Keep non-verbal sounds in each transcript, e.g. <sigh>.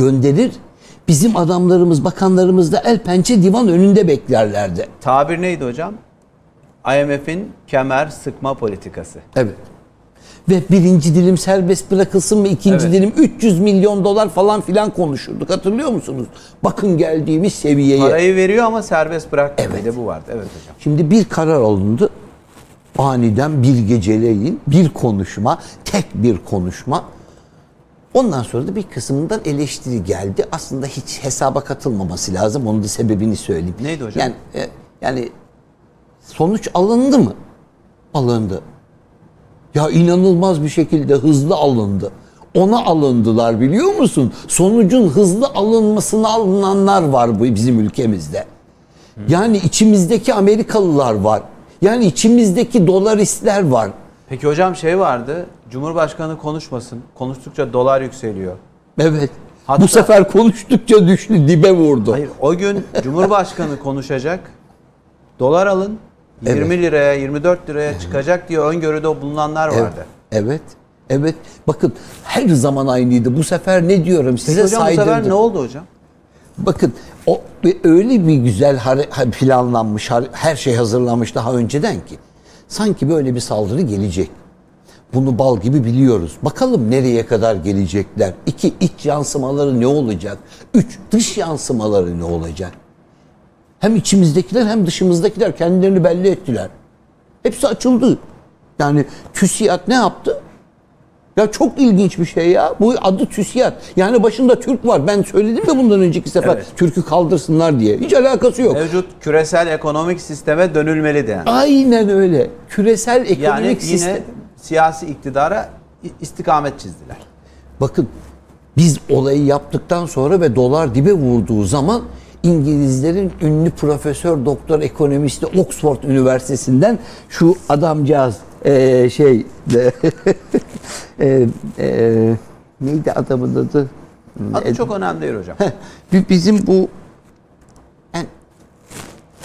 gönderir. Bizim adamlarımız, bakanlarımız da el pençe divan önünde beklerlerdi. Tabir neydi hocam? IMF'in kemer sıkma politikası. Evet. Ve birinci dilim serbest bırakılsın mı ikinci Evet. dilim 300 milyon dolar falan filan konuşurduk. Hatırlıyor musunuz? Bakın geldiğimiz seviyeye. Parayı veriyor ama serbest bırakmıyor. Evet. Bir de bu vardı. Evet hocam. Şimdi bir karar alındı. Aniden bir geceleyin bir konuşma, tek bir konuşma. Ondan sonra da bir kısmından eleştiri geldi. Aslında hiç hesaba katılmaması lazım. Onun da sebebini söyleyeyim. Neydi hocam? Yani, e, yani sonuç alındı mı? Alındı. Ya inanılmaz bir şekilde hızlı alındı. Ona alındılar biliyor musun? Sonucun hızlı alınmasına alınanlar var bu bizim ülkemizde. Yani içimizdeki Amerikalılar var. Yani içimizdeki dolaristler var. Peki hocam şey vardı. Cumhurbaşkanı konuşmasın. Konuştukça dolar yükseliyor. Evet. Hatta- Bu sefer konuştukça düştü, dibe vurdu. Hayır o gün Cumhurbaşkanı konuşacak. Dolar alın. 20 Evet. liraya 24 liraya çıkacak diye öngörüde bulunanlar Evet. vardı. Evet. Evet. Bakın her zaman aynıydı. Bu sefer ne diyorum Peki size hocam bu sefer saydırdım. ne oldu hocam? Bakın o öyle bir güzel planlanmış, her şey hazırlanmış daha önceden ki. Sanki böyle bir saldırı gelecek. Bunu bal gibi biliyoruz. Bakalım nereye kadar gelecekler. İki, iç yansımaları ne olacak? Üç, dış yansımaları ne olacak? Hem içimizdekiler hem dışımızdakiler kendilerini belli ettiler. Hepsi açıldı. Yani TÜSİAD ne yaptı? Ya çok ilginç bir şey ya. Bu adı TÜSİAD. Yani başında Türk var. Ben söyledim ya bundan önceki sefer Evet. Türk'ü kaldırsınlar diye. Hiç alakası yok. Mevcut küresel ekonomik sisteme dönülmeli de yani. Aynen öyle. Küresel ekonomik Yani yine sistem. Siyasi iktidara istikamet çizdiler. Bakın biz olayı yaptıktan sonra ve dolar dibe vurduğu zaman İngilizlerin ünlü profesör doktor ekonomisti Oxford Üniversitesi'nden şu adamcağız eee, şey de, eee, eee, neydi adamın adı? Adı çok önemli değil hocam. Bi- Bizim bu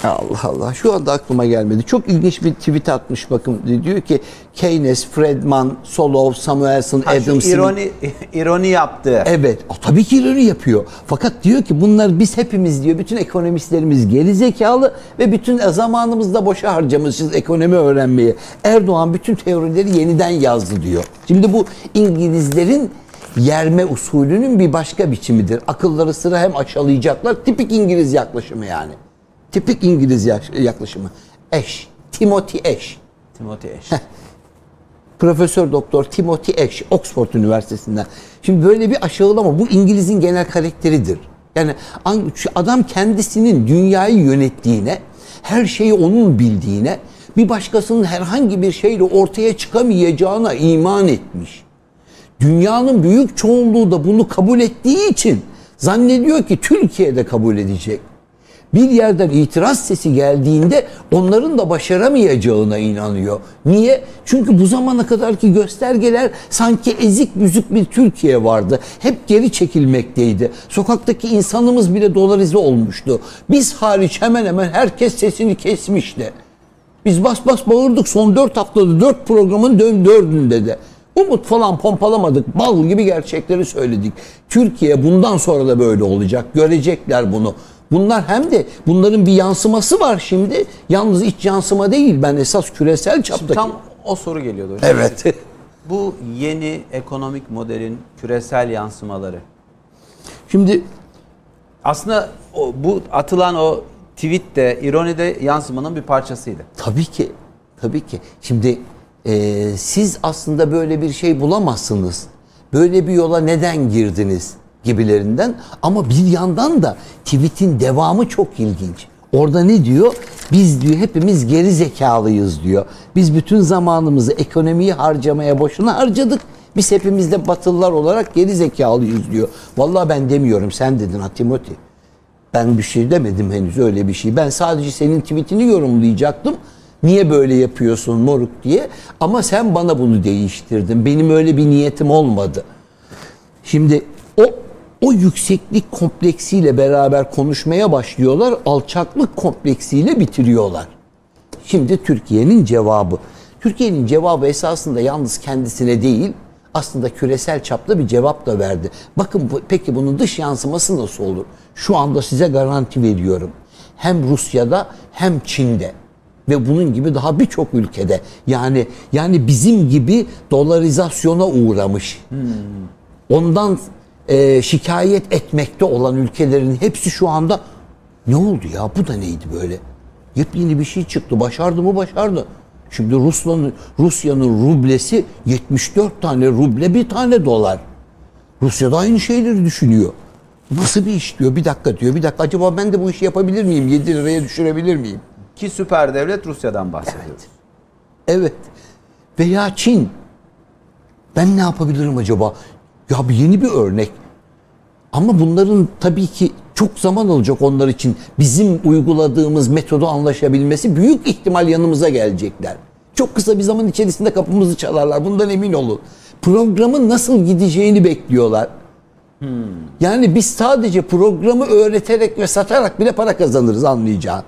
Allah Allah şu anda aklıma gelmedi. Çok ilginç bir tweet atmış bakın. Diyor ki Keynes, Friedman, Solov, Samuelson, Ha, Adam Smith. ironi, ironi yaptı. Evet. o Tabii ki ileri yapıyor. Fakat diyor ki bunlar biz hepimiz diyor bütün ekonomistlerimiz geri zekalı ve bütün zamanımızı da boşa harcamışız ekonomi öğrenmeye. Erdoğan bütün teorileri yeniden yazdı diyor. Şimdi bu İngilizlerin yerme usulünün bir başka biçimidir. Akılları sıra hem aşalayacaklar. Tipik İngiliz yaklaşımı yani. Tipik İngiliz yaklaşımı. Eş. Timothy Eş. Timothy Eş. Profesör Doktor Timothy Ash Oxford Üniversitesi'nden. Şimdi böyle bir aşağılama bu İngiliz'in genel karakteridir. Yani adam kendisinin dünyayı yönettiğine, her şeyi onun bildiğine, bir başkasının herhangi bir şeyle ortaya çıkamayacağına iman etmiş. Dünyanın büyük çoğunluğu da bunu kabul ettiği için zannediyor ki Türkiye'de kabul edecek. Bir yerden itiraz sesi geldiğinde onların da başaramayacağına inanıyor. Niye? Çünkü bu zamana kadarki göstergeler sanki ezik büzük bir Türkiye vardı. Hep geri çekilmekteydi. Sokaktaki insanımız bile dolarize olmuştu. Biz hariç hemen hemen herkes sesini kesmişti. Biz bas bas bağırdık son dört haftada dört programın dön dördünde de. Umut falan pompalamadık. Bal gibi gerçekleri söyledik. Türkiye bundan sonra da böyle olacak. Görecekler bunu. Bunlar hem de bunların bir yansıması var şimdi. Yalnız iç yansıma değil. Ben esas küresel çaptaki. Tam o soru geliyordu hocam. Evet. <laughs> Bu yeni ekonomik modelin küresel yansımaları. Şimdi Aslında o, bu atılan o tweet de ironi de yansımanın bir parçasıydı. Tabii ki. Tabii ki. Şimdi e, siz aslında böyle bir şey bulamazsınız. Böyle bir yola neden girdiniz gibilerinden. Ama bir yandan da tweetin devamı çok ilginç. Orada ne diyor? Biz diyor hepimiz geri zekalıyız diyor. Biz bütün zamanımızı ekonomiyi harcamaya boşuna harcadık. Biz hepimiz de batılılar olarak geri zekalıyız diyor. Vallahi ben demiyorum sen dedin ha Timothy. Ben bir şey demedim henüz öyle bir şey. Ben sadece senin tweetini yorumlayacaktım. Niye böyle yapıyorsun moruk diye. Ama sen bana bunu değiştirdin. Benim öyle bir niyetim olmadı. Şimdi o o yükseklik kompleksiyle beraber konuşmaya başlıyorlar. Alçaklık kompleksiyle bitiriyorlar. Şimdi Türkiye'nin cevabı. Türkiye'nin cevabı esasında yalnız kendisine değil, aslında küresel çapta bir cevap da verdi. Bakın bu, peki bunun dış yansıması nasıl olur? Şu anda size garanti veriyorum. Hem Rusya'da hem Çin'de ve bunun gibi daha birçok ülkede yani yani bizim gibi dolarizasyona uğramış. Ondan e, şikayet etmekte olan ülkelerin hepsi şu anda ne oldu ya bu da neydi böyle? Yepyeni bir şey çıktı. Başardı mı başardı. Şimdi Rusya'nın Rusya'nın rublesi 74 tane ruble bir tane dolar. Rusya da aynı şeyleri düşünüyor. Nasıl bir iş diyor. Bir dakika diyor. Bir dakika acaba ben de bu işi yapabilir miyim? 7 liraya düşürebilir miyim? Ki süper devlet Rusya'dan bahsediyoruz. Evet. Veya Çin. Ben ne yapabilirim acaba? Ya bir yeni bir örnek. Ama bunların tabii ki çok zaman alacak onlar için. Bizim uyguladığımız metodu anlaşabilmesi büyük ihtimal yanımıza gelecekler. Çok kısa bir zaman içerisinde kapımızı çalarlar. Bundan emin olun. Programın nasıl gideceğini bekliyorlar. Yani biz sadece programı öğreterek ve satarak bile para kazanırız anlayacağın.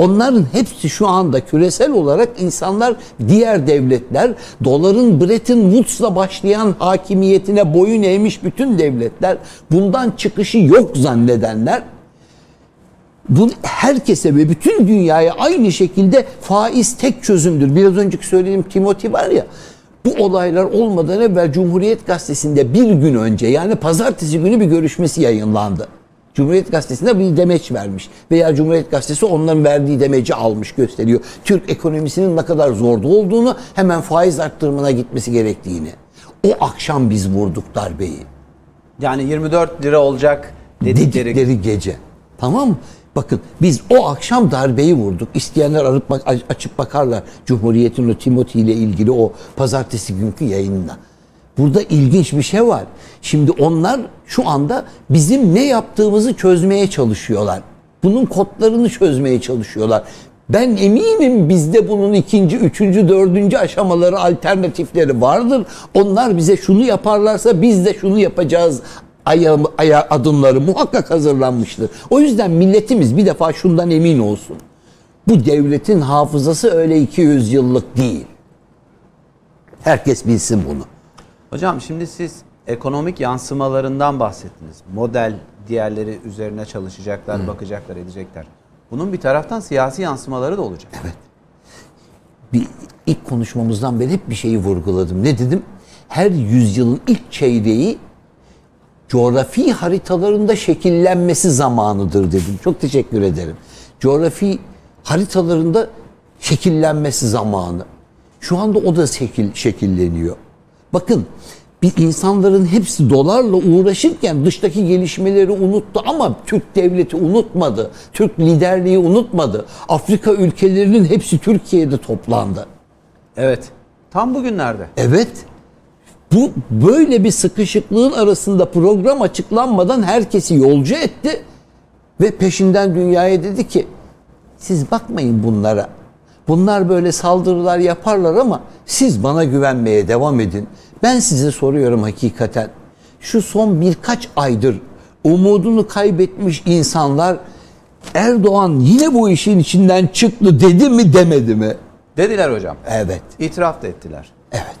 Onların hepsi şu anda küresel olarak insanlar, diğer devletler, doların Bretton Woods'la başlayan hakimiyetine boyun eğmiş bütün devletler, bundan çıkışı yok zannedenler, bu herkese ve bütün dünyaya aynı şekilde faiz tek çözümdür. Biraz önceki söylediğim Timothy var ya, bu olaylar olmadan evvel Cumhuriyet Gazetesi'nde bir gün önce yani pazartesi günü bir görüşmesi yayınlandı. Cumhuriyet Gazetesi'ne bir demeç vermiş. Veya Cumhuriyet Gazetesi onların verdiği demeci almış gösteriyor. Türk ekonomisinin ne kadar zorda olduğunu hemen faiz arttırımına gitmesi gerektiğini. O akşam biz vurduk darbeyi. Yani 24 lira olacak dedikleri. Dedikleri gece. Tamam mı? Bakın biz o akşam darbeyi vurduk. İsteyenler arıp bak, açıp bakarlar Cumhuriyet'in o Timothy ile ilgili o pazartesi günkü yayınına. Burada ilginç bir şey var. Şimdi onlar şu anda bizim ne yaptığımızı çözmeye çalışıyorlar. Bunun kodlarını çözmeye çalışıyorlar. Ben eminim bizde bunun ikinci, üçüncü, dördüncü aşamaları, alternatifleri vardır. Onlar bize şunu yaparlarsa biz de şunu yapacağız aya, adımları muhakkak hazırlanmıştır. O yüzden milletimiz bir defa şundan emin olsun. Bu devletin hafızası öyle 200 yıllık değil. Herkes bilsin bunu. Hocam şimdi siz ekonomik yansımalarından bahsettiniz. Model diğerleri üzerine çalışacaklar, bakacaklar, edecekler. Bunun bir taraftan siyasi yansımaları da olacak. Evet. Bir ilk konuşmamızdan beri hep bir şeyi vurguladım. Ne dedim? Her yüzyılın ilk çeyreği coğrafi haritalarında şekillenmesi zamanıdır dedim. Çok teşekkür ederim. Coğrafi haritalarında şekillenmesi zamanı. Şu anda o da şekil, şekilleniyor. Bakın bir insanların hepsi dolarla uğraşırken dıştaki gelişmeleri unuttu ama Türk devleti unutmadı. Türk liderliği unutmadı. Afrika ülkelerinin hepsi Türkiye'de toplandı. Evet. Tam bugünlerde. Evet. Bu böyle bir sıkışıklığın arasında program açıklanmadan herkesi yolcu etti ve peşinden dünyaya dedi ki siz bakmayın bunlara. Bunlar böyle saldırılar yaparlar ama siz bana güvenmeye devam edin. Ben size soruyorum hakikaten. Şu son birkaç aydır umudunu kaybetmiş insanlar Erdoğan yine bu işin içinden çıktı dedi mi demedi mi? Dediler hocam. Evet. İtiraf da ettiler. Evet.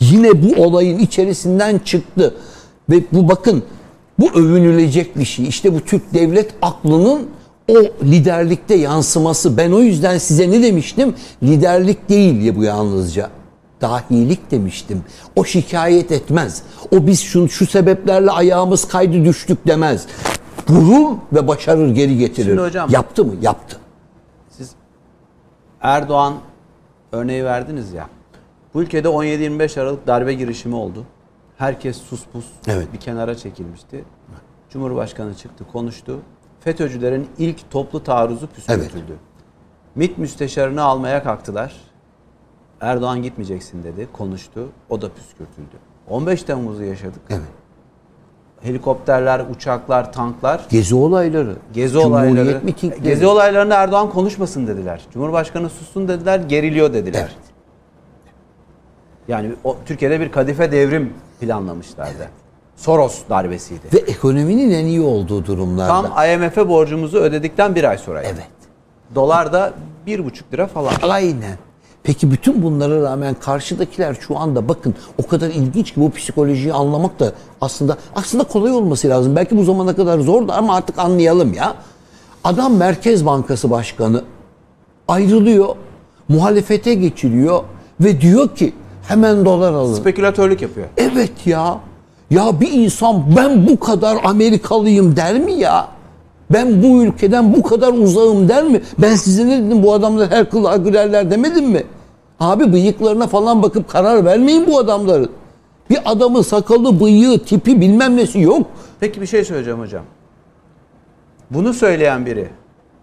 Yine bu olayın içerisinden çıktı. Ve bu bakın bu övünülecek bir şey. İşte bu Türk devlet aklının o liderlikte yansıması. Ben o yüzden size ne demiştim? Liderlik değil ya bu yalnızca. Dahilik demiştim. O şikayet etmez. O biz şu, şu sebeplerle ayağımız kaydı düştük demez. Vurur ve başarır geri getirir. Şimdi hocam- Yaptı mı? Yaptı. Siz Erdoğan örneği verdiniz ya. Bu ülkede 17-25 Aralık darbe girişimi oldu. Herkes sus pus Evet. bir kenara çekilmişti. Cumhurbaşkanı çıktı, konuştu. FETÖ'cülerin ilk toplu taarruzu püskürtüldü. MİT müsteşarını almaya kalktılar. Erdoğan gitmeyeceksin dedi, konuştu. O da püskürtüldü. 15 Temmuz'u yaşadık. Evet. Helikopterler, uçaklar, tanklar Gezi olayları. Gezi olayları. mitingleri. Gezi olaylarında Erdoğan konuşmasın dediler. Cumhurbaşkanı sussun dediler, geriliyor dediler. Evet. Yani o, Türkiye'de bir kadife devrim planlamışlardı. Soros darbesiydi. Ve ekonominin en iyi olduğu durumlarda. Tam IMF'e borcumuzu ödedikten bir ay sonra. Evet. Dolar da bir buçuk lira falan. Aynen. Peki bütün bunlara rağmen karşıdakiler şu anda bakın o kadar ilginç ki bu psikolojiyi anlamak da aslında aslında kolay olması lazım. Belki bu zamana kadar zordu ama artık anlayalım ya. Adam Merkez Bankası Başkanı ayrılıyor, muhalefete geçiliyor ve diyor ki hemen dolar alın. Spekülatörlük yapıyor. Evet ya. Ya bir insan ben bu kadar Amerikalıyım der mi ya? Ben bu ülkeden bu kadar uzağım der mi? Ben size ne dedim bu adamlar her kılığa girerler demedim mi? Abi bıyıklarına falan bakıp karar vermeyin bu adamların. Bir adamın sakalı, bıyığı, tipi bilmem nesi yok. Peki bir şey söyleyeceğim hocam. Bunu söyleyen biri,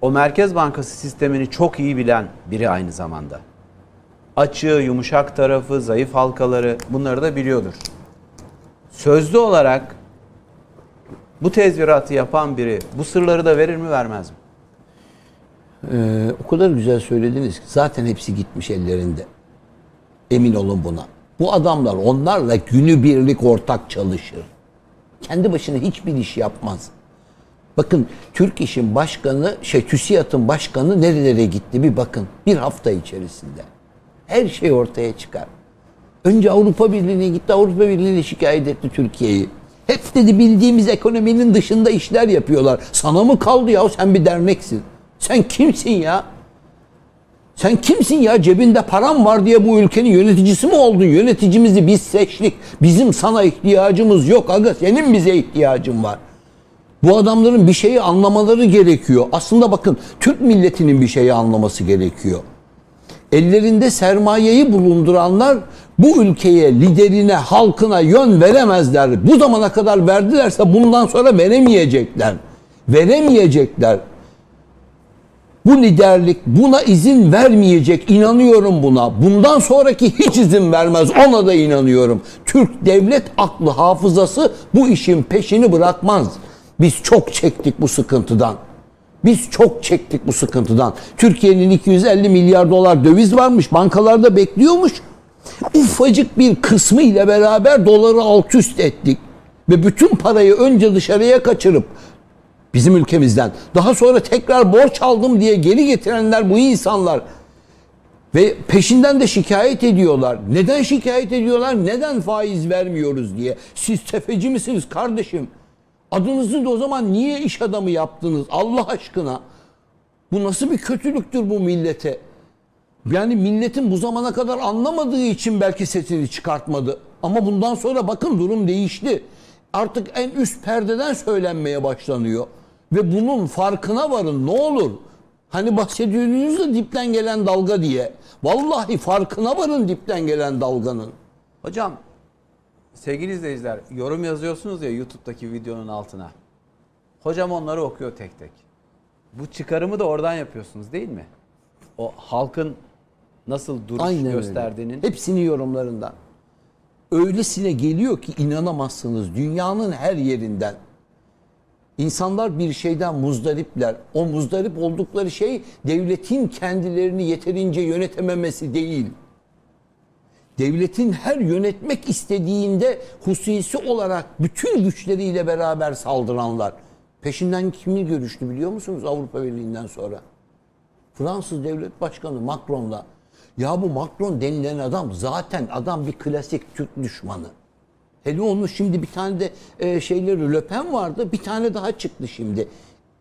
o Merkez Bankası sistemini çok iyi bilen biri aynı zamanda. Açığı, yumuşak tarafı, zayıf halkaları bunları da biliyordur. Sözlü olarak bu tezviratı yapan biri bu sırları da verir mi vermez mi? Ee, o kadar güzel söylediniz ki zaten hepsi gitmiş ellerinde. Emin olun buna. Bu adamlar onlarla günübirlik ortak çalışır. Kendi başına hiçbir iş yapmaz. Bakın Türk İş'in başkanı, şey TÜSİAD'ın başkanı nerelere gitti bir bakın. Bir hafta içerisinde. Her şey ortaya çıkar. Önce Avrupa Birliği'ne gitti. Avrupa Birliği'ne şikayet etti Türkiye'yi. Hep dedi bildiğimiz ekonominin dışında işler yapıyorlar. Sana mı kaldı ya sen bir derneksin. Sen kimsin ya? Sen kimsin ya? Cebinde param var diye bu ülkenin yöneticisi mi oldun? Yöneticimizi biz seçtik. Bizim sana ihtiyacımız yok aga. Senin bize ihtiyacın var. Bu adamların bir şeyi anlamaları gerekiyor. Aslında bakın Türk milletinin bir şeyi anlaması gerekiyor. Ellerinde sermayeyi bulunduranlar bu ülkeye, liderine, halkına yön veremezler. Bu zamana kadar verdilerse bundan sonra veremeyecekler. Veremeyecekler. Bu liderlik buna izin vermeyecek. İnanıyorum buna. Bundan sonraki hiç izin vermez. Ona da inanıyorum. Türk devlet aklı hafızası bu işin peşini bırakmaz. Biz çok çektik bu sıkıntıdan. Biz çok çektik bu sıkıntıdan. Türkiye'nin 250 milyar dolar döviz varmış. Bankalarda bekliyormuş. Ufacık bir kısmı ile beraber doları alt üst ettik. Ve bütün parayı önce dışarıya kaçırıp bizim ülkemizden daha sonra tekrar borç aldım diye geri getirenler bu insanlar. Ve peşinden de şikayet ediyorlar. Neden şikayet ediyorlar? Neden faiz vermiyoruz diye. Siz tefeci misiniz kardeşim? Adınızı da o zaman niye iş adamı yaptınız Allah aşkına? Bu nasıl bir kötülüktür bu millete? Yani milletin bu zamana kadar anlamadığı için belki sesini çıkartmadı. Ama bundan sonra bakın durum değişti. Artık en üst perdeden söylenmeye başlanıyor. Ve bunun farkına varın ne olur. Hani bahsediyorsunuz da dipten gelen dalga diye. Vallahi farkına varın dipten gelen dalganın. Hocam sevgili izleyiciler yorum yazıyorsunuz ya YouTube'daki videonun altına. Hocam onları okuyor tek tek. Bu çıkarımı da oradan yapıyorsunuz değil mi? O halkın nasıl duruş Aynen gösterdiğinin. öyle. Hepsini yorumlarından. Öylesine geliyor ki inanamazsınız. Dünyanın her yerinden. İnsanlar bir şeyden muzdaripler. O muzdarip oldukları şey devletin kendilerini yeterince yönetememesi değil. Devletin her yönetmek istediğinde hususi olarak bütün güçleriyle beraber saldıranlar. Peşinden kimi görüştü biliyor musunuz Avrupa Birliği'nden sonra? Fransız devlet başkanı Macron'la. Ya bu Macron denilen adam zaten adam bir klasik Türk düşmanı. Hele onu şimdi bir tane de e, şeyleri Le Pen vardı. Bir tane daha çıktı şimdi.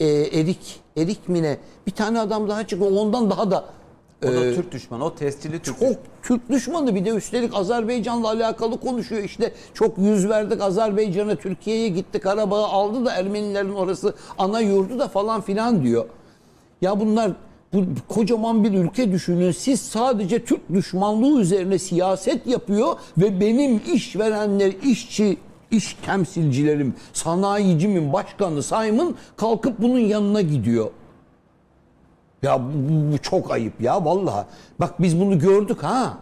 E, Erik, Erik Mine. Bir tane adam daha çıktı. Ondan daha da O da e, Türk düşmanı. O testili Türk çok. Türk düşmanı bir de üstelik Azerbaycan'la alakalı konuşuyor. İşte çok yüz verdik Azerbaycan'a, Türkiye'ye gittik Karabağ'ı aldı da Ermenilerin orası ana yurdu da falan filan diyor. Ya bunlar bu kocaman bir ülke düşünün. Siz sadece Türk düşmanlığı üzerine siyaset yapıyor ve benim işverenler, işçi, iş temsilcilerim, sanayicimin başkanı Simon kalkıp bunun yanına gidiyor. Ya bu, bu- çok ayıp ya vallahi. Bak biz bunu gördük ha.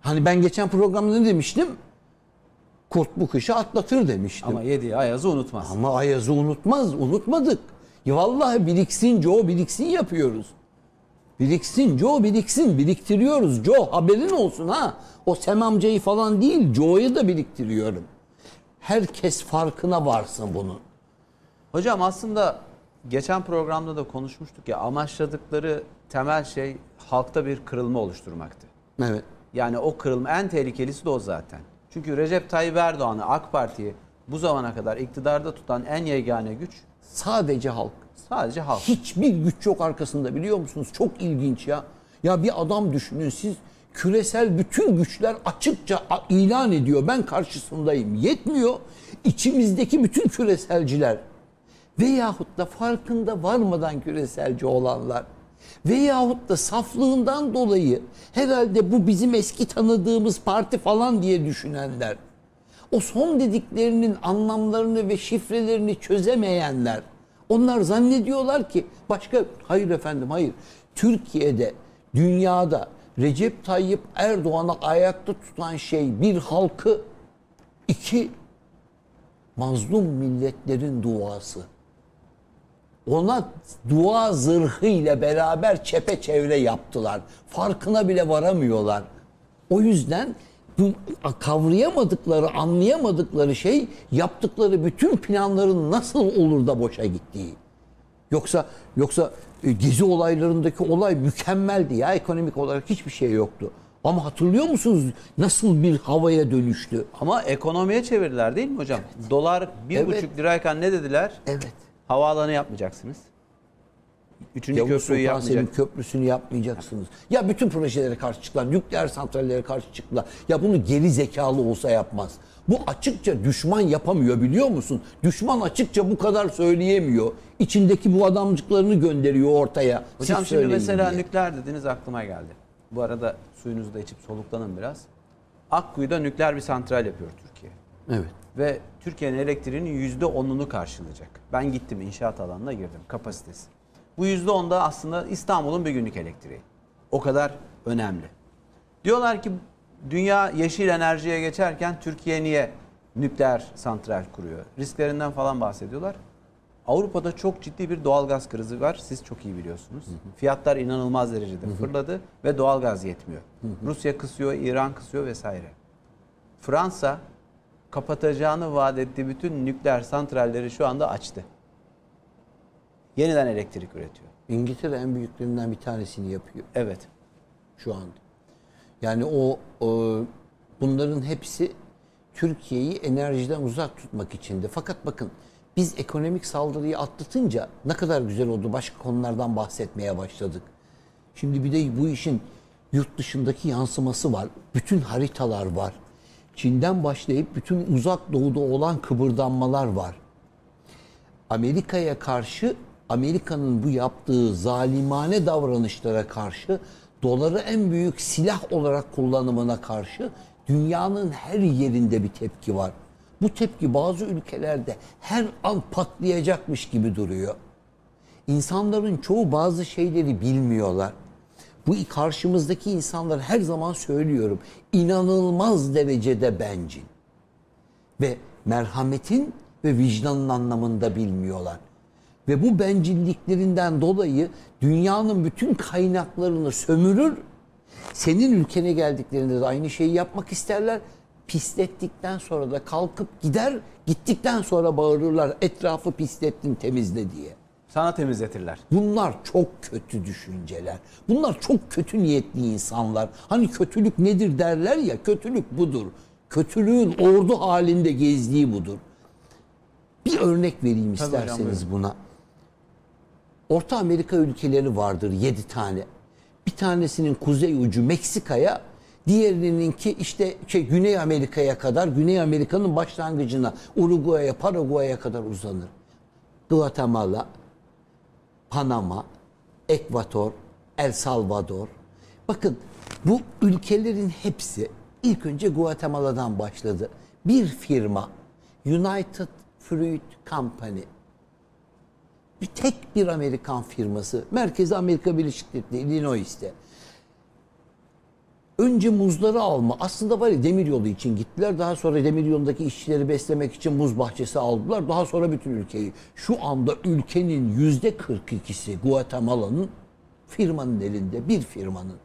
Hani ben geçen programda ne demiştim? Kurt bu kışı atlatır demiştim. Ama yediği ayazı unutmaz. Ama Ayaz'ı unutmaz, unutmadık. Ya vallahi biriksin Joe biriksin yapıyoruz. Biriksin Joe biriksin biriktiriyoruz. Joe haberin olsun ha. O Sem amcayı falan değil Joe'yu da biriktiriyorum. Herkes farkına varsın bunun. Hocam aslında geçen programda da konuşmuştuk ya amaçladıkları temel şey halkta bir kırılma oluşturmaktı. Evet. Yani o kırılma en tehlikelisi de o zaten. Çünkü Recep Tayyip Erdoğan'ı AK Parti'yi bu zamana kadar iktidarda tutan en yegane güç Sadece halk. sadece halk. Hiçbir güç yok arkasında biliyor musunuz? Çok ilginç ya. Ya bir adam düşünün siz küresel bütün güçler açıkça ilan ediyor. Ben karşısındayım. Yetmiyor. İçimizdeki bütün küreselciler veyahut da farkında varmadan küreselci olanlar veyahut da saflığından dolayı herhalde bu bizim eski tanıdığımız parti falan diye düşünenler o son dediklerinin anlamlarını ve şifrelerini çözemeyenler onlar zannediyorlar ki başka hayır efendim hayır Türkiye'de dünyada Recep Tayyip Erdoğan'ı ayakta tutan şey bir halkı iki mazlum milletlerin duası ona dua zırhı ile beraber çepeçevre yaptılar. Farkına bile varamıyorlar. O yüzden bu kavrayamadıkları, anlayamadıkları şey yaptıkları bütün planların nasıl olur da boşa gittiği. Yoksa yoksa e, gezi olaylarındaki olay mükemmeldi ya ekonomik olarak hiçbir şey yoktu. Ama hatırlıyor musunuz nasıl bir havaya dönüştü? Ama ekonomiye çevirdiler değil mi hocam? Dolar bir Evet. buçuk lirayken ne dediler? Evet. Havaalanı yapmayacaksınız. Üçüncü Yavuz köprüyü Sultan Selim yapmayacak. Köprüsü'nü yapmayacaksınız. Ya bütün projelere karşı çıktılar. Nükleer santrallere karşı çıktılar. Ya bunu geri zekalı olsa yapmaz. Bu açıkça düşman yapamıyor biliyor musun? Düşman açıkça bu kadar söyleyemiyor. İçindeki bu adamcıklarını gönderiyor ortaya. Siz Hocam şimdi söyleyin mesela diye. nükleer dediniz aklıma geldi. Bu arada suyunuzu da içip soluklanın biraz. Akkuyu'da nükleer bir santral yapıyor Türkiye. Evet. Ve Türkiye'nin elektriğinin yüzde onunu karşılayacak. Ben gittim inşaat alanına girdim kapasitesi. Bu yüzde onda aslında İstanbul'un bir günlük elektriği. O kadar önemli. Diyorlar ki dünya yeşil enerjiye geçerken Türkiye niye nükleer santral kuruyor? Risklerinden falan bahsediyorlar. Avrupa'da çok ciddi bir doğalgaz krizi var. Siz çok iyi biliyorsunuz. Fiyatlar inanılmaz derecede fırladı ve doğalgaz yetmiyor. Rusya kısıyor, İran kısıyor vesaire. Fransa kapatacağını vaat ettiği bütün nükleer santralleri şu anda açtı. Yeniden elektrik üretiyor. İngiltere en büyüklerinden bir tanesini yapıyor Evet. şu anda. Yani o, o bunların hepsi Türkiye'yi enerjiden uzak tutmak içindi. Fakat bakın biz ekonomik saldırıyı atlatınca ne kadar güzel oldu. Başka konulardan bahsetmeye başladık. Şimdi bir de bu işin yurt dışındaki yansıması var. Bütün haritalar var. Çin'den başlayıp bütün uzak doğuda olan kıpırdanmalar var. Amerika'ya karşı Amerika'nın bu yaptığı zalimane davranışlara karşı doları en büyük silah olarak kullanımına karşı dünyanın her yerinde bir tepki var. Bu tepki bazı ülkelerde her an patlayacakmış gibi duruyor. İnsanların çoğu bazı şeyleri bilmiyorlar. Bu karşımızdaki insanlar her zaman söylüyorum inanılmaz derecede bencil ve merhametin ve vicdanın anlamında bilmiyorlar. Ve bu bencilliklerinden dolayı dünyanın bütün kaynaklarını sömürür. Senin ülkene geldiklerinde de aynı şeyi yapmak isterler. Pislettikten sonra da kalkıp gider, gittikten sonra bağırırlar etrafı pislettin temizle diye. Sana temizletirler. Bunlar çok kötü düşünceler. Bunlar çok kötü niyetli insanlar. Hani kötülük nedir derler ya, kötülük budur. Kötülüğün ordu halinde gezdiği budur. Bir örnek vereyim Tabii hocam, isterseniz buna. Orta Amerika ülkeleri vardır yedi tane. Bir tanesinin kuzey ucu Meksika'ya, diğerininki işte şey Güney Amerika'ya kadar, Güney Amerika'nın başlangıcına, Uruguay'a, Paraguay'a kadar uzanır. Guatemala, Panama, Ekvator, El Salvador. Bakın bu ülkelerin hepsi ilk önce Guatemala'dan başladı. Bir firma United Fruit Company bir tek bir Amerikan firması. Merkezi Amerika Birleşik Devletleri, Illinois'te. Önce muzları alma. Aslında var ya demiryolu için gittiler. Daha sonra demiryolundaki işçileri beslemek için muz bahçesi aldılar. Daha sonra bütün ülkeyi. Şu anda ülkenin yüzde 42'si Guatemala'nın firmanın elinde. Bir firmanın.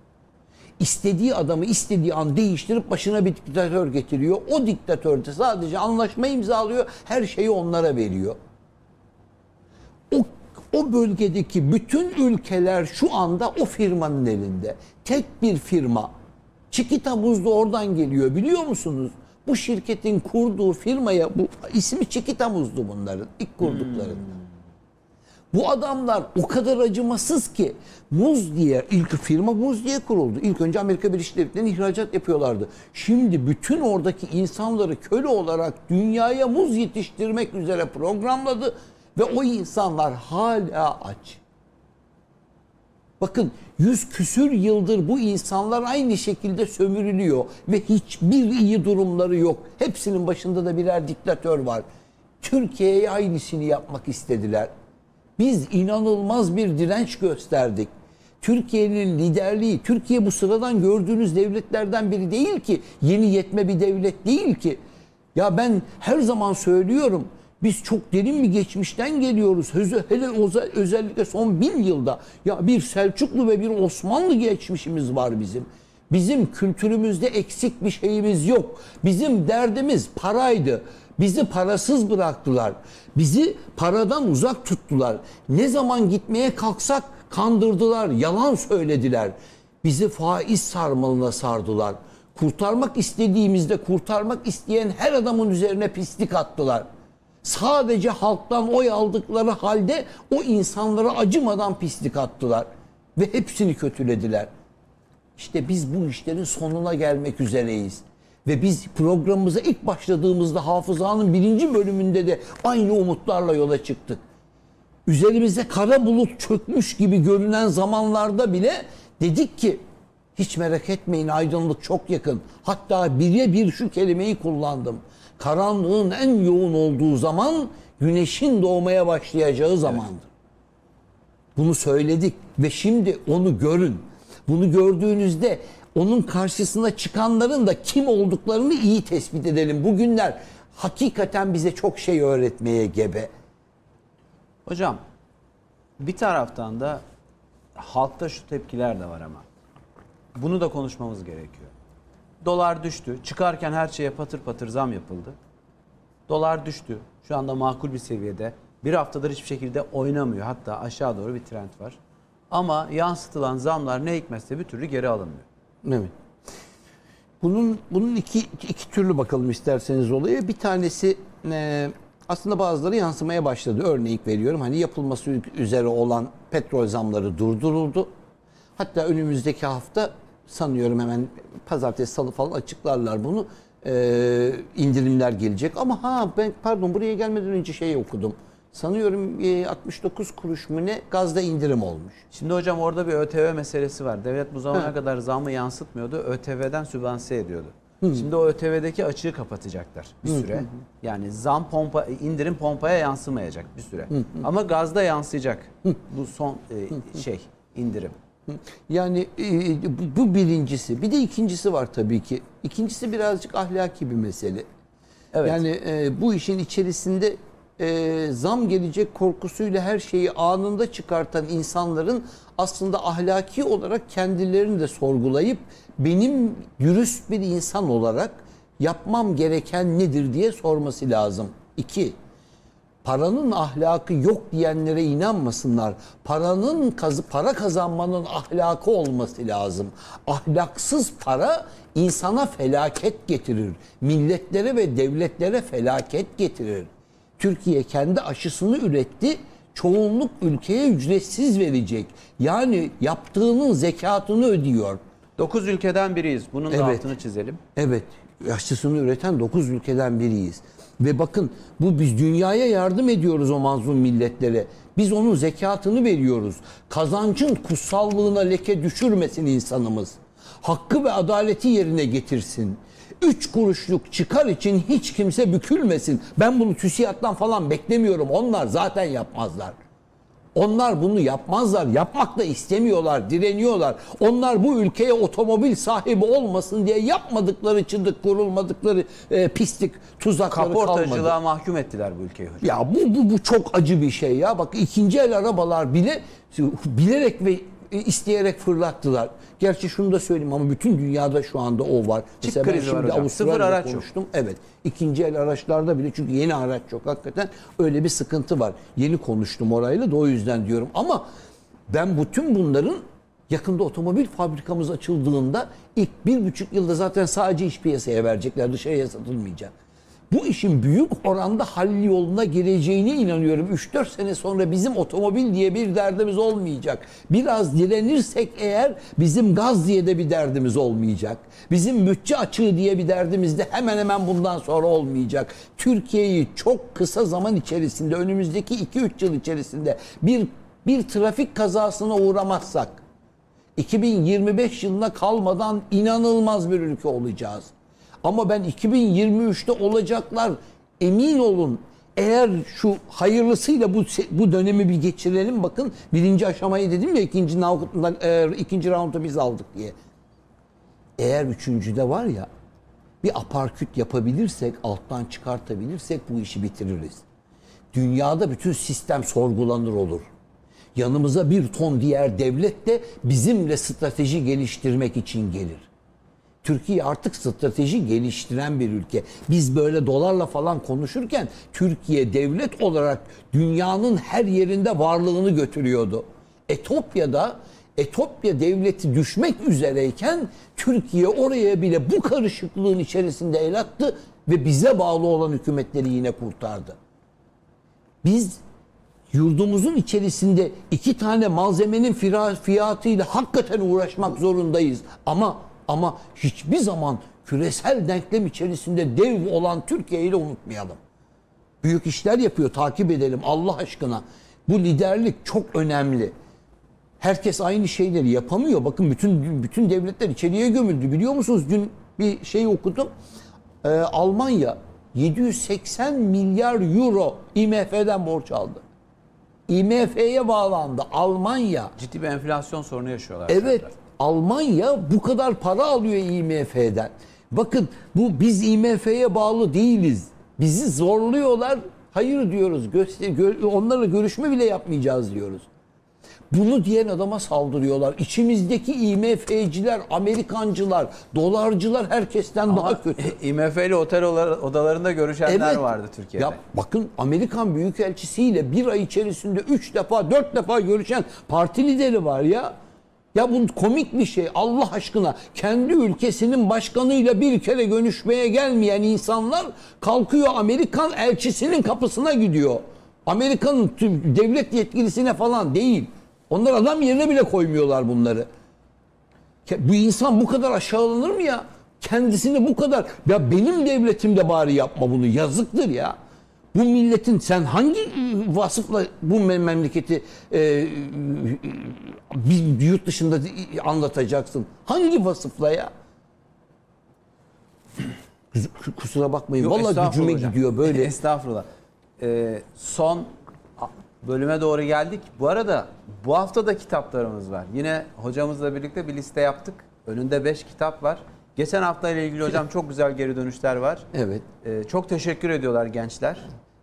İstediği adamı istediği an değiştirip başına bir diktatör getiriyor. O diktatör de sadece anlaşma imzalıyor. Her şeyi onlara veriyor. O bölgedeki bütün ülkeler şu anda o firmanın elinde. Tek bir firma. Çikita Muz da oradan geliyor biliyor musunuz? Bu şirketin kurduğu firmaya bu ismi Çikita Muz'du bunların ilk kurdukları. Bu adamlar o kadar acımasız ki muz diye ilk firma muz diye kuruldu. İlk önce Amerika Birleşik Devletleri'ne ihracat yapıyorlardı. Şimdi bütün oradaki insanları köle olarak dünyaya muz yetiştirmek üzere programladı ve o insanlar hala aç. Bakın yüz küsür yıldır bu insanlar aynı şekilde sömürülüyor ve hiçbir iyi durumları yok. Hepsinin başında da birer diktatör var. Türkiye'ye aynısını yapmak istediler. Biz inanılmaz bir direnç gösterdik. Türkiye'nin liderliği, Türkiye bu sıradan gördüğünüz devletlerden biri değil ki. Yeni yetme bir devlet değil ki. Ya ben her zaman söylüyorum. Biz çok derin bir geçmişten geliyoruz. Hele özellikle son bin yılda ya bir Selçuklu ve bir Osmanlı geçmişimiz var bizim. Bizim kültürümüzde eksik bir şeyimiz yok. Bizim derdimiz paraydı. Bizi parasız bıraktılar. Bizi paradan uzak tuttular. Ne zaman gitmeye kalksak kandırdılar, yalan söylediler. Bizi faiz sarmalına sardılar. Kurtarmak istediğimizde kurtarmak isteyen her adamın üzerine pislik attılar. Sadece halktan oy aldıkları halde o insanlara acımadan pislik attılar. Ve hepsini kötülediler. İşte biz bu işlerin sonuna gelmek üzereyiz. Ve biz programımıza ilk başladığımızda hafızanın birinci bölümünde de aynı umutlarla yola çıktık. Üzerimize kara bulut çökmüş gibi görünen zamanlarda bile dedik ki hiç merak etmeyin aydınlık çok yakın. Hatta bire bir şu kelimeyi kullandım. Karanlığın en yoğun olduğu zaman güneşin doğmaya başlayacağı zamandır. Bunu söyledik ve şimdi onu görün. Bunu gördüğünüzde onun karşısına çıkanların da kim olduklarını iyi tespit edelim. Bugünler hakikaten bize çok şey öğretmeye gebe. Hocam bir taraftan da halkta şu tepkiler de var ama. Bunu da konuşmamız gerekiyor. Dolar düştü. Çıkarken her şeye patır patır zam yapıldı. Dolar düştü. Şu anda makul bir seviyede. Bir haftadır hiçbir şekilde oynamıyor. Hatta aşağı doğru bir trend var. Ama yansıtılan zamlar ne hikmetse bir türlü geri alınmıyor. Evet. Bunun bunun iki iki türlü bakalım isterseniz olaya. Bir tanesi e, aslında bazıları yansımaya başladı. Örnek veriyorum. Hani yapılması üzere olan petrol zamları durduruldu. Hatta önümüzdeki hafta sanıyorum hemen pazartesi salı falan açıklarlar bunu. E, indirimler gelecek. Ama ha ben pardon buraya gelmeden önce şey okudum. Sanıyorum 69 e, kuruş mu ne gazda indirim olmuş. Şimdi hocam orada bir ÖTV meselesi var. Devlet bu zamana Hı. kadar zamı yansıtmıyordu. ÖTV'den sübvanse ediyordu. Hı. Şimdi o ÖTV'deki açığı kapatacaklar bir süre. Hı hı. Yani zam pompa indirim pompaya yansımayacak bir süre. Hı hı. Ama gazda yansıyacak. Hı. Bu son e, şey indirim. Yani e, bu birincisi. Bir de ikincisi var tabii ki. İkincisi birazcık ahlaki bir mesele. Evet. Yani e, bu işin içerisinde e, zam gelecek korkusuyla her şeyi anında çıkartan insanların aslında ahlaki olarak kendilerini de sorgulayıp benim dürüst bir insan olarak yapmam gereken nedir diye sorması lazım. İki, paranın ahlakı yok diyenlere inanmasınlar. Paranın kazı para kazanmanın ahlakı olması lazım. Ahlaksız para insana felaket getirir. Milletlere ve devletlere felaket getirir. Türkiye kendi aşısını üretti. Çoğunluk ülkeye ücretsiz verecek. Yani yaptığının zekatını ödüyor. 9 ülkeden biriyiz. Bunun evet. altını çizelim. Evet. Aşısını üreten 9 ülkeden biriyiz. Ve bakın bu biz dünyaya yardım ediyoruz o mazlum milletlere. Biz onun zekatını veriyoruz. Kazancın kutsallığına leke düşürmesin insanımız. Hakkı ve adaleti yerine getirsin. Üç kuruşluk çıkar için hiç kimse bükülmesin. Ben bunu TÜSİAD'dan falan beklemiyorum. Onlar zaten yapmazlar. Onlar bunu yapmazlar. Yapmak da istemiyorlar, direniyorlar. Onlar bu ülkeye otomobil sahibi olmasın diye yapmadıkları çıdık, kurulmadıkları e, pislik, tuzakları Kaportacılığa kalmadı. mahkum ettiler bu ülkeyi hocam. Ya bu, bu, bu çok acı bir şey ya. Bak ikinci el arabalar bile bilerek ve isteyerek fırlattılar. Gerçi şunu da söyleyeyim ama bütün dünyada şu anda o var. Çip Mesela ben krizi var şimdi hocam. Avustralya'da Sıfır araç yok. konuştum. Evet. İkinci el araçlarda bile çünkü yeni araç yok hakikaten öyle bir sıkıntı var. Yeni konuştum orayla da o yüzden diyorum. Ama ben bütün bunların yakında otomobil fabrikamız açıldığında ilk bir buçuk yılda zaten sadece iç piyasaya verecekler. Dışarıya satılmayacak. Bu işin büyük oranda halli yoluna gireceğine inanıyorum. 3-4 sene sonra bizim otomobil diye bir derdimiz olmayacak. Biraz direnirsek eğer bizim gaz diye de bir derdimiz olmayacak. Bizim bütçe açığı diye bir derdimiz de hemen hemen bundan sonra olmayacak. Türkiye'yi çok kısa zaman içerisinde önümüzdeki 2-3 yıl içerisinde bir bir trafik kazasına uğramazsak 2025 yılına kalmadan inanılmaz bir ülke olacağız. Ama ben 2023'te olacaklar emin olun eğer şu hayırlısıyla bu bu dönemi bir geçirelim bakın birinci aşamayı dedim ya ikinci e, ikinci roundu biz aldık diye. Eğer üçüncüde var ya bir aparküt yapabilirsek alttan çıkartabilirsek bu işi bitiririz. Dünyada bütün sistem sorgulanır olur. Yanımıza bir ton diğer devlet de bizimle strateji geliştirmek için gelir. Türkiye artık strateji geliştiren bir ülke. Biz böyle dolarla falan konuşurken Türkiye devlet olarak dünyanın her yerinde varlığını götürüyordu. Etopya'da Etopya devleti düşmek üzereyken Türkiye oraya bile bu karışıklığın içerisinde el attı ve bize bağlı olan hükümetleri yine kurtardı. Biz yurdumuzun içerisinde iki tane malzemenin fiyatıyla hakikaten uğraşmak zorundayız. Ama ama hiçbir zaman küresel denklem içerisinde dev olan Türkiye'yi de unutmayalım. Büyük işler yapıyor takip edelim Allah aşkına. Bu liderlik çok önemli. Herkes aynı şeyleri yapamıyor. Bakın bütün bütün devletler içeriye gömüldü. Biliyor musunuz? Dün bir şey okudum. Ee, Almanya 780 milyar euro IMF'den borç aldı. IMF'ye bağlandı Almanya. Ciddi bir enflasyon sorunu yaşıyorlar. Evet zaten. Almanya bu kadar para alıyor IMF'den. Bakın bu biz IMF'ye bağlı değiliz. Bizi zorluyorlar. Hayır diyoruz. Onlarla görüşme bile yapmayacağız diyoruz. Bunu diyen adama saldırıyorlar. İçimizdeki IMF'ciler, Amerikancılar, dolarcılar herkesten Ama daha kötü. <laughs> IMF ile otel odalarında görüşenler vardı Türkiye'de. Ya bakın Amerikan Büyükelçisiyle bir ay içerisinde üç defa, dört defa görüşen parti lideri var ya. Ya bu komik bir şey Allah aşkına. Kendi ülkesinin başkanıyla bir kere görüşmeye gelmeyen insanlar kalkıyor Amerikan elçisinin kapısına gidiyor. Amerika'nın tüm devlet yetkilisine falan değil. Onlar adam yerine bile koymuyorlar bunları. Bu insan bu kadar aşağılanır mı ya? Kendisini bu kadar ya benim devletim de bari yapma bunu yazıktır ya. Bu milletin sen hangi vasıfla bu mem- memleketi e, bir yurt dışında anlatacaksın? Hangi vasıfla ya? Kus- Kusura bakmayın. Yok, Vallahi gücüme hocam. gidiyor böyle. Estağfurullah. Ee, son bölüme doğru geldik. Bu arada bu hafta da kitaplarımız var. Yine hocamızla birlikte bir liste yaptık. Önünde 5 kitap var. Geçen hafta ile ilgili hocam <laughs> çok güzel geri dönüşler var. Evet. Ee, çok teşekkür ediyorlar gençler.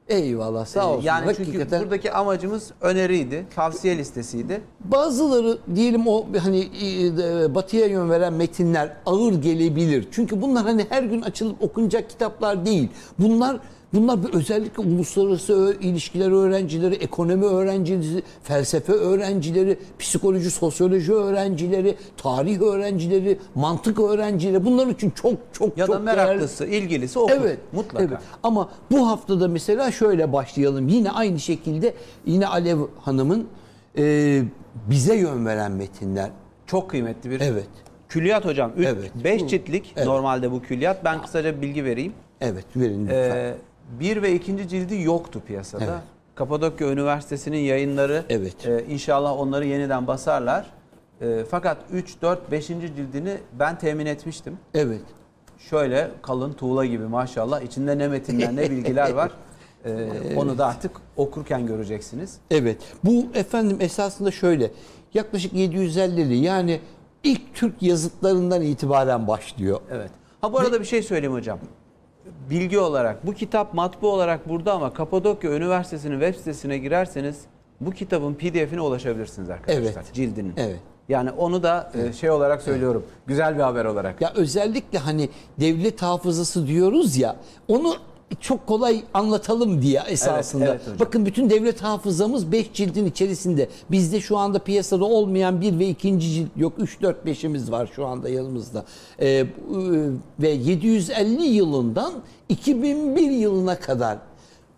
Eyvallah sağ Ee, olsun. yani çünkü Hakikaten- buradaki amacımız öneriydi, tavsiye listesiydi. Bazıları diyelim o hani e, batıya yön veren metinler ağır gelebilir. Çünkü bunlar hani her gün açılıp okunacak kitaplar değil. Bunlar bunlar bir özellikle uluslararası ilişkiler öğrencileri, ekonomi öğrencileri, felsefe öğrencileri, psikoloji, sosyoloji öğrencileri, tarih öğrencileri, mantık öğrencileri bunlar için çok çok Ya çok da meraklısı, ilgilisi okur. Evet. Mutlaka. Evet. Ama bu haftada mesela şöyle başlayalım. Yine aynı şekilde yine Alev Hanım'ın e, bize yön veren metinler. Çok kıymetli bir Evet. külliyat hocam. Evet. 5 ciltlik Evet. normalde bu külliyat. Ben kısaca bilgi vereyim. Evet verin lütfen. Ee, bir ve ikinci cildi yoktu piyasada. Evet. Kapadokya Üniversitesi'nin yayınları Evet. e, inşallah onları yeniden basarlar. E, fakat 3, 4, 5. cildini ben temin etmiştim. evet. Şöyle kalın tuğla gibi maşallah. İçinde ne metinler ne bilgiler var. E, Onu da artık okurken göreceksiniz. Evet. Bu efendim esasında şöyle. Yaklaşık 750'li yani ilk Türk yazıtlarından itibaren başlıyor. Evet. Ha bu arada bir şey söyleyeyim hocam. Bilgi olarak bu kitap matbu olarak burada ama Kapadokya Üniversitesi'nin web sitesine girerseniz bu kitabın PDF'ine ulaşabilirsiniz arkadaşlar. Evet. Cildinin. Evet. Yani onu da e, şey olarak söylüyorum. Güzel bir haber olarak. Ya özellikle hani devlet hafızası diyoruz ya onu çok kolay anlatalım diye esasında. evet hocam. Bakın bütün devlet hafızamız 5 cildin içerisinde. Bizde şu anda piyasada olmayan bir ve ikinci cilt yok. 3 4 5'imiz var şu anda yanımızda. Ee, bu- ve 750 yılından 2001 yılına kadar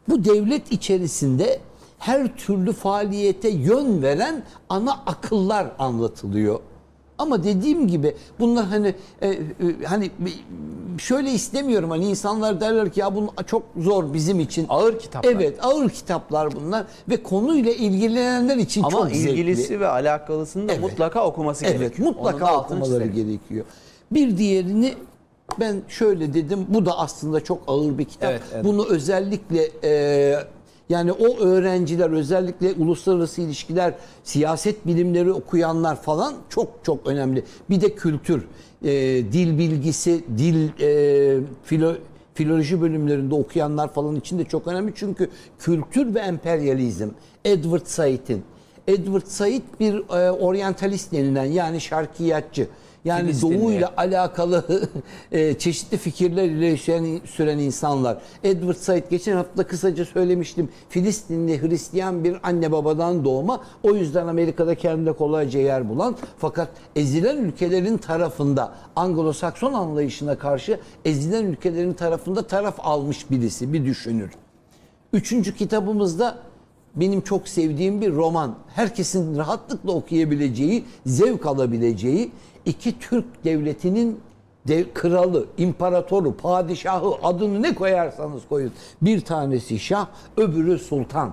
bu devlet içerisinde her türlü faaliyete yön veren ana akıllar anlatılıyor. Ama dediğim gibi bunlar hani e, e, hani şöyle istemiyorum hani insanlar derler ki ya bu çok zor bizim için. Ağır kitaplar. Evet ağır kitaplar bunlar ve konuyla ilgilenenler için Ama çok zevkli. ilgilisi ve alakalısını da Evet. mutlaka okuması Evet gerekiyor. Da mutlaka okumaları gerekiyor. Bir diğerini ben şöyle dedim bu da aslında çok ağır bir kitap. Evet, evet. Bunu özellikle e, yani o öğrenciler özellikle uluslararası ilişkiler, siyaset bilimleri okuyanlar falan çok çok önemli. Bir de kültür, e, dil bilgisi, dil e, filo, filoloji bölümlerinde okuyanlar falan için de çok önemli. Çünkü kültür ve emperyalizm Edward Said'in Edward Said bir e, oryantalist denilen yani şarkiyatçı. Yani Filistinli. doğuyla alakalı <laughs> e, çeşitli fikirler ile süren, süren insanlar. Edward Said geçen hafta kısaca söylemiştim. Filistinli Hristiyan bir anne babadan doğma. O yüzden Amerika'da kendine kolayca yer bulan fakat ezilen ülkelerin tarafında Anglo-Sakson anlayışına karşı ezilen ülkelerin tarafında taraf almış birisi, bir düşünür. Üçüncü kitabımızda benim çok sevdiğim bir roman. Herkesin rahatlıkla okuyabileceği, zevk alabileceği iki Türk devletinin dev, kralı, imparatoru, padişahı adını ne koyarsanız koyun. Bir tanesi şah, öbürü sultan.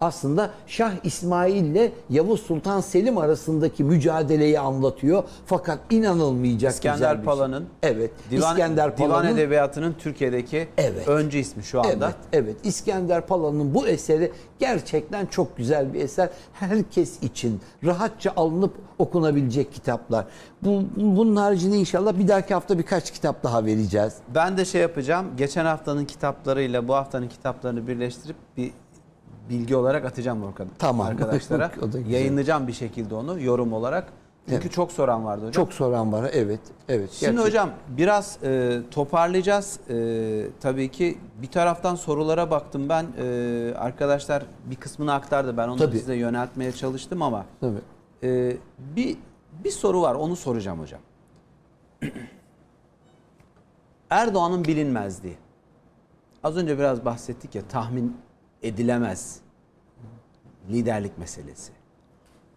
Aslında Şah İsmail ile Yavuz Sultan Selim arasındaki mücadeleyi anlatıyor. Fakat inanılmayacak güzel İskender şey. Palan'ın Evet. Divan, İskender Divan Palan'ın Edebiyatı'nın Türkiye'deki Evet. öncü ismi şu anda. Evet, evet. İskender Pala'nın bu eseri gerçekten çok güzel bir eser. Herkes için rahatça alınıp okunabilecek kitaplar. Bu, bunun haricinde inşallah bir dahaki hafta birkaç kitap daha vereceğiz. Ben de şey yapacağım. Geçen haftanın kitaplarıyla bu haftanın kitaplarını birleştirip bir bilgi olarak atacağım Tamam. arkadaşlara. <laughs> Yayınlayacağım bir şekilde onu yorum olarak. Çünkü Evet. çok soran vardı hocam. Çok soran var. Evet, evet. Şimdi Gerçek- hocam biraz e, toparlayacağız. E, tabii ki bir taraftan sorulara baktım ben. E, arkadaşlar bir kısmını aktardı. Ben onu Tabii. size yöneltmeye çalıştım ama Tabii. e, bir bir soru var. Onu soracağım hocam. <clears throat> Erdoğan'ın bilinmezliği. Az önce biraz bahsettik ya tahmin edilemez liderlik meselesi.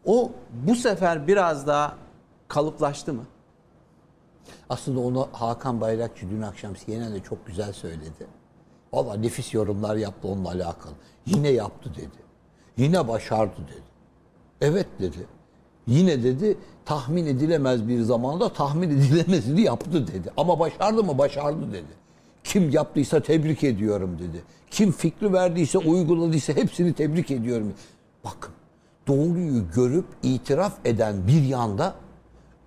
O bu sefer biraz daha kalıplaştı mı? Aslında onu Hakan Bayrakçı dün akşam CNN'de çok güzel söyledi. Valla nefis yorumlar yaptı onunla alakalı. Yine yaptı dedi. Yine başardı dedi. Evet dedi. Yine dedi tahmin edilemez bir zamanda tahmin edilemezini yaptı dedi. Ama başardı mı? Başardı dedi. Kim yaptıysa tebrik ediyorum dedi. Kim fikri verdiyse, uyguladıysa hepsini tebrik ediyorum. Bakın doğruyu görüp itiraf eden bir yanda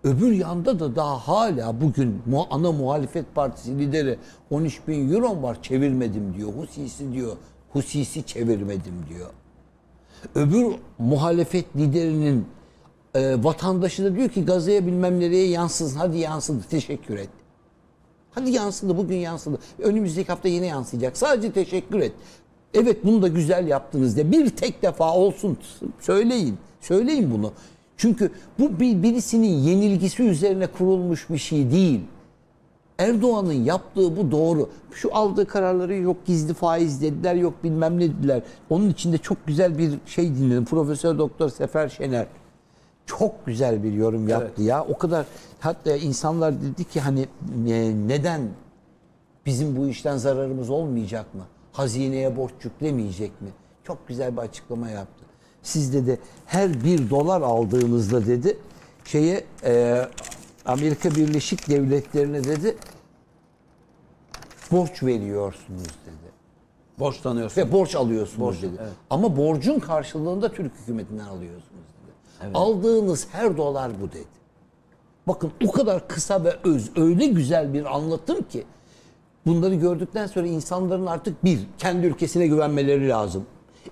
Öbür yanda da daha hala bugün ana muhalefet partisi lideri 13 bin euro var çevirmedim diyor. Husisi diyor. Husisi çevirmedim diyor. Öbür muhalefet liderinin e, vatandaşı da diyor ki gazeye bilmem nereye yansın. Hadi yansıdı teşekkür et. Hadi yansıdı bugün yansıdı. Önümüzdeki hafta yine yansıyacak. Sadece teşekkür et. Evet bunu da güzel yaptınız diye. Bir tek defa olsun söyleyin. Söyleyin bunu. Çünkü bu bir, birisinin yenilgisi üzerine kurulmuş bir şey değil. Erdoğan'ın yaptığı bu doğru. Şu aldığı kararları yok gizli faiz dediler, yok bilmem ne dediler. Onun içinde çok güzel bir şey dinledim. Profesör Doktor Sefer Şener çok güzel bir yorum yaptı ya. O kadar hatta insanlar dedi ki hani e, neden bizim bu işten zararımız olmayacak mı? Hazineye borç yüklemeyecek mi? Çok güzel bir açıklama yaptı. Siz dedi her bir dolar aldığınızda dedi şeye e, Amerika Birleşik Devletleri'ne dedi borç veriyorsunuz dedi. Borçlanıyorsun. Ve borç alıyorsunuz Borç, dedi. evet. Ama borcun karşılığında Türk hükümetinden alıyorsunuz dedi. Aldığınız her dolar bu dedi. Bakın o kadar kısa ve öz, öyle güzel bir anlatım ki bunları gördükten sonra insanların artık bir, kendi ülkesine güvenmeleri lazım.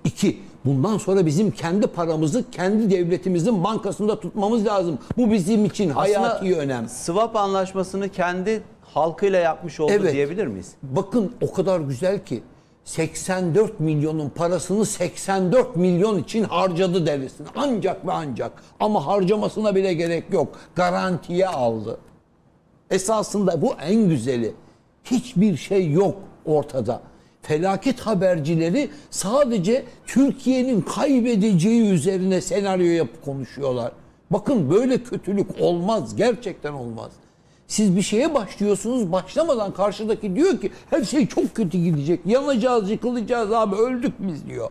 İki, Bundan sonra bizim kendi paramızı kendi devletimizin bankasında tutmamız lazım. Bu bizim için hayati Aslında önem. Swap anlaşmasını kendi halkıyla yapmış oldu Evet. diyebilir miyiz? Bakın o kadar güzel ki 84 milyonun parasını 84 milyon için harcadı devletin. Ancak ve ancak. Ama harcamasına bile gerek yok. Garantiye aldı. Esasında bu en güzeli. Hiçbir şey yok ortada. Felaket habercileri sadece Türkiye'nin kaybedeceği üzerine senaryo yapıp konuşuyorlar. Bakın böyle kötülük olmaz. Gerçekten olmaz. Siz bir şeye başlıyorsunuz başlamadan karşıdaki diyor ki her şey çok kötü gidecek. Yanacağız, yıkılacağız abi öldük biz diyor.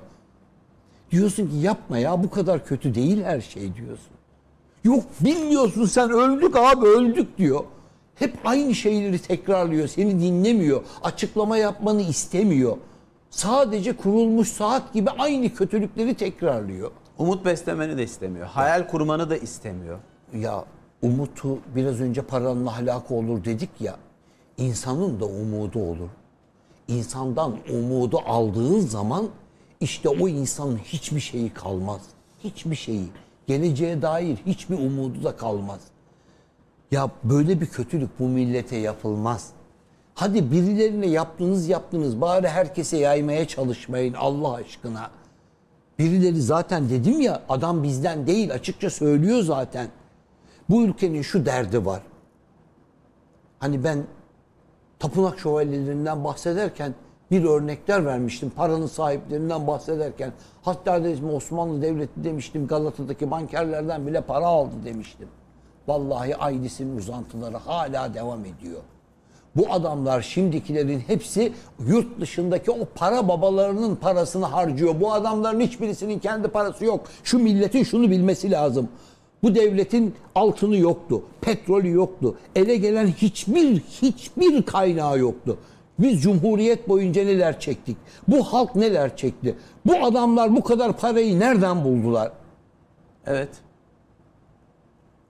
Diyorsun ki yapma ya bu kadar kötü değil her şey diyorsun. Yok bilmiyorsun sen öldük abi öldük diyor. Hep aynı şeyleri tekrarlıyor. Seni dinlemiyor. Açıklama yapmanı istemiyor. Sadece kurulmuş saat gibi aynı kötülükleri tekrarlıyor. Umut beslemeni de istemiyor. Hayal kurmanı da istemiyor. Ya umutu biraz önce paranın ahlakı olur dedik ya. insanın da umudu olur. İnsandan umudu aldığın zaman işte o insanın hiçbir şeyi kalmaz. Hiçbir şeyi. Geleceğe dair hiçbir umudu da kalmaz. Ya böyle bir kötülük bu millete yapılmaz. Hadi birilerine yaptınız yaptınız bari herkese yaymaya çalışmayın Allah aşkına. Birileri zaten dedim ya adam bizden değil açıkça söylüyor zaten. Bu ülkenin şu derdi var. Hani ben tapınak şövalyelerinden bahsederken bir örnekler vermiştim. Paranın sahiplerinden bahsederken. Hatta dedim Osmanlı Devleti demiştim Galata'daki bankerlerden bile para aldı demiştim. Vallahi ailesinin uzantıları hala devam ediyor. Bu adamlar şimdikilerin hepsi yurt dışındaki o para babalarının parasını harcıyor. Bu adamların hiçbirisinin kendi parası yok. Şu milletin şunu bilmesi lazım. Bu devletin altını yoktu, petrolü yoktu. Ele gelen hiçbir hiçbir kaynağı yoktu. Biz cumhuriyet boyunca neler çektik? Bu halk neler çekti? Bu adamlar bu kadar parayı nereden buldular? Evet.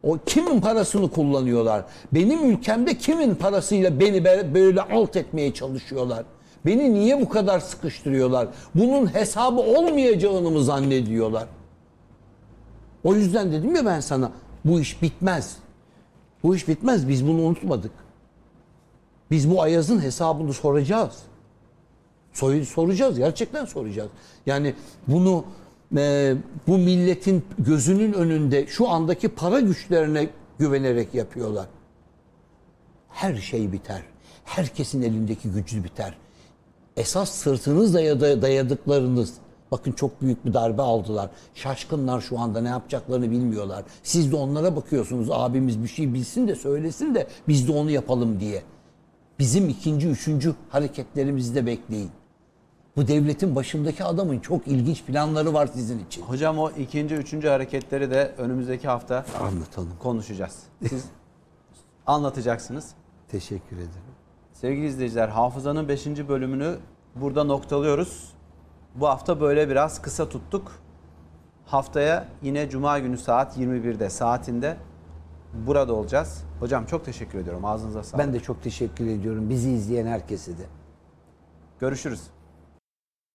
O kimin parasını kullanıyorlar? Benim ülkemde kimin parasıyla beni be- böyle alt etmeye çalışıyorlar? Beni niye bu kadar sıkıştırıyorlar? Bunun hesabı olmayacağını mı zannediyorlar? O yüzden dedim ya ben sana bu iş bitmez. Bu iş bitmez. Biz bunu unutmadık. Biz bu Ayaz'ın hesabını soracağız. Soracağız. Gerçekten soracağız. Yani bunu e, bu milletin gözünün önünde şu andaki para güçlerine güvenerek yapıyorlar. Her şey biter. Herkesin elindeki gücü biter. Esas sırtınız dayadıklarınız. Bakın çok büyük bir darbe aldılar. Şaşkınlar şu anda ne yapacaklarını bilmiyorlar. Siz de onlara bakıyorsunuz. Abimiz bir şey bilsin de söylesin de biz de onu yapalım diye. Bizim ikinci, üçüncü hareketlerimizi de bekleyin. Bu devletin başındaki adamın çok ilginç planları var sizin için. Hocam o ikinci, üçüncü hareketleri de önümüzdeki hafta Anlatalım. konuşacağız. Siz <laughs> anlatacaksınız. Teşekkür ederim. Sevgili izleyiciler, Hafızanın 5. bölümünü burada noktalıyoruz. Bu hafta böyle biraz kısa tuttuk. Haftaya yine Cuma günü saat 21'de saatinde burada olacağız. Hocam çok teşekkür ediyorum. Ağzınıza sağlık. Ben de çok teşekkür ediyorum. Bizi izleyen herkese de. Görüşürüz.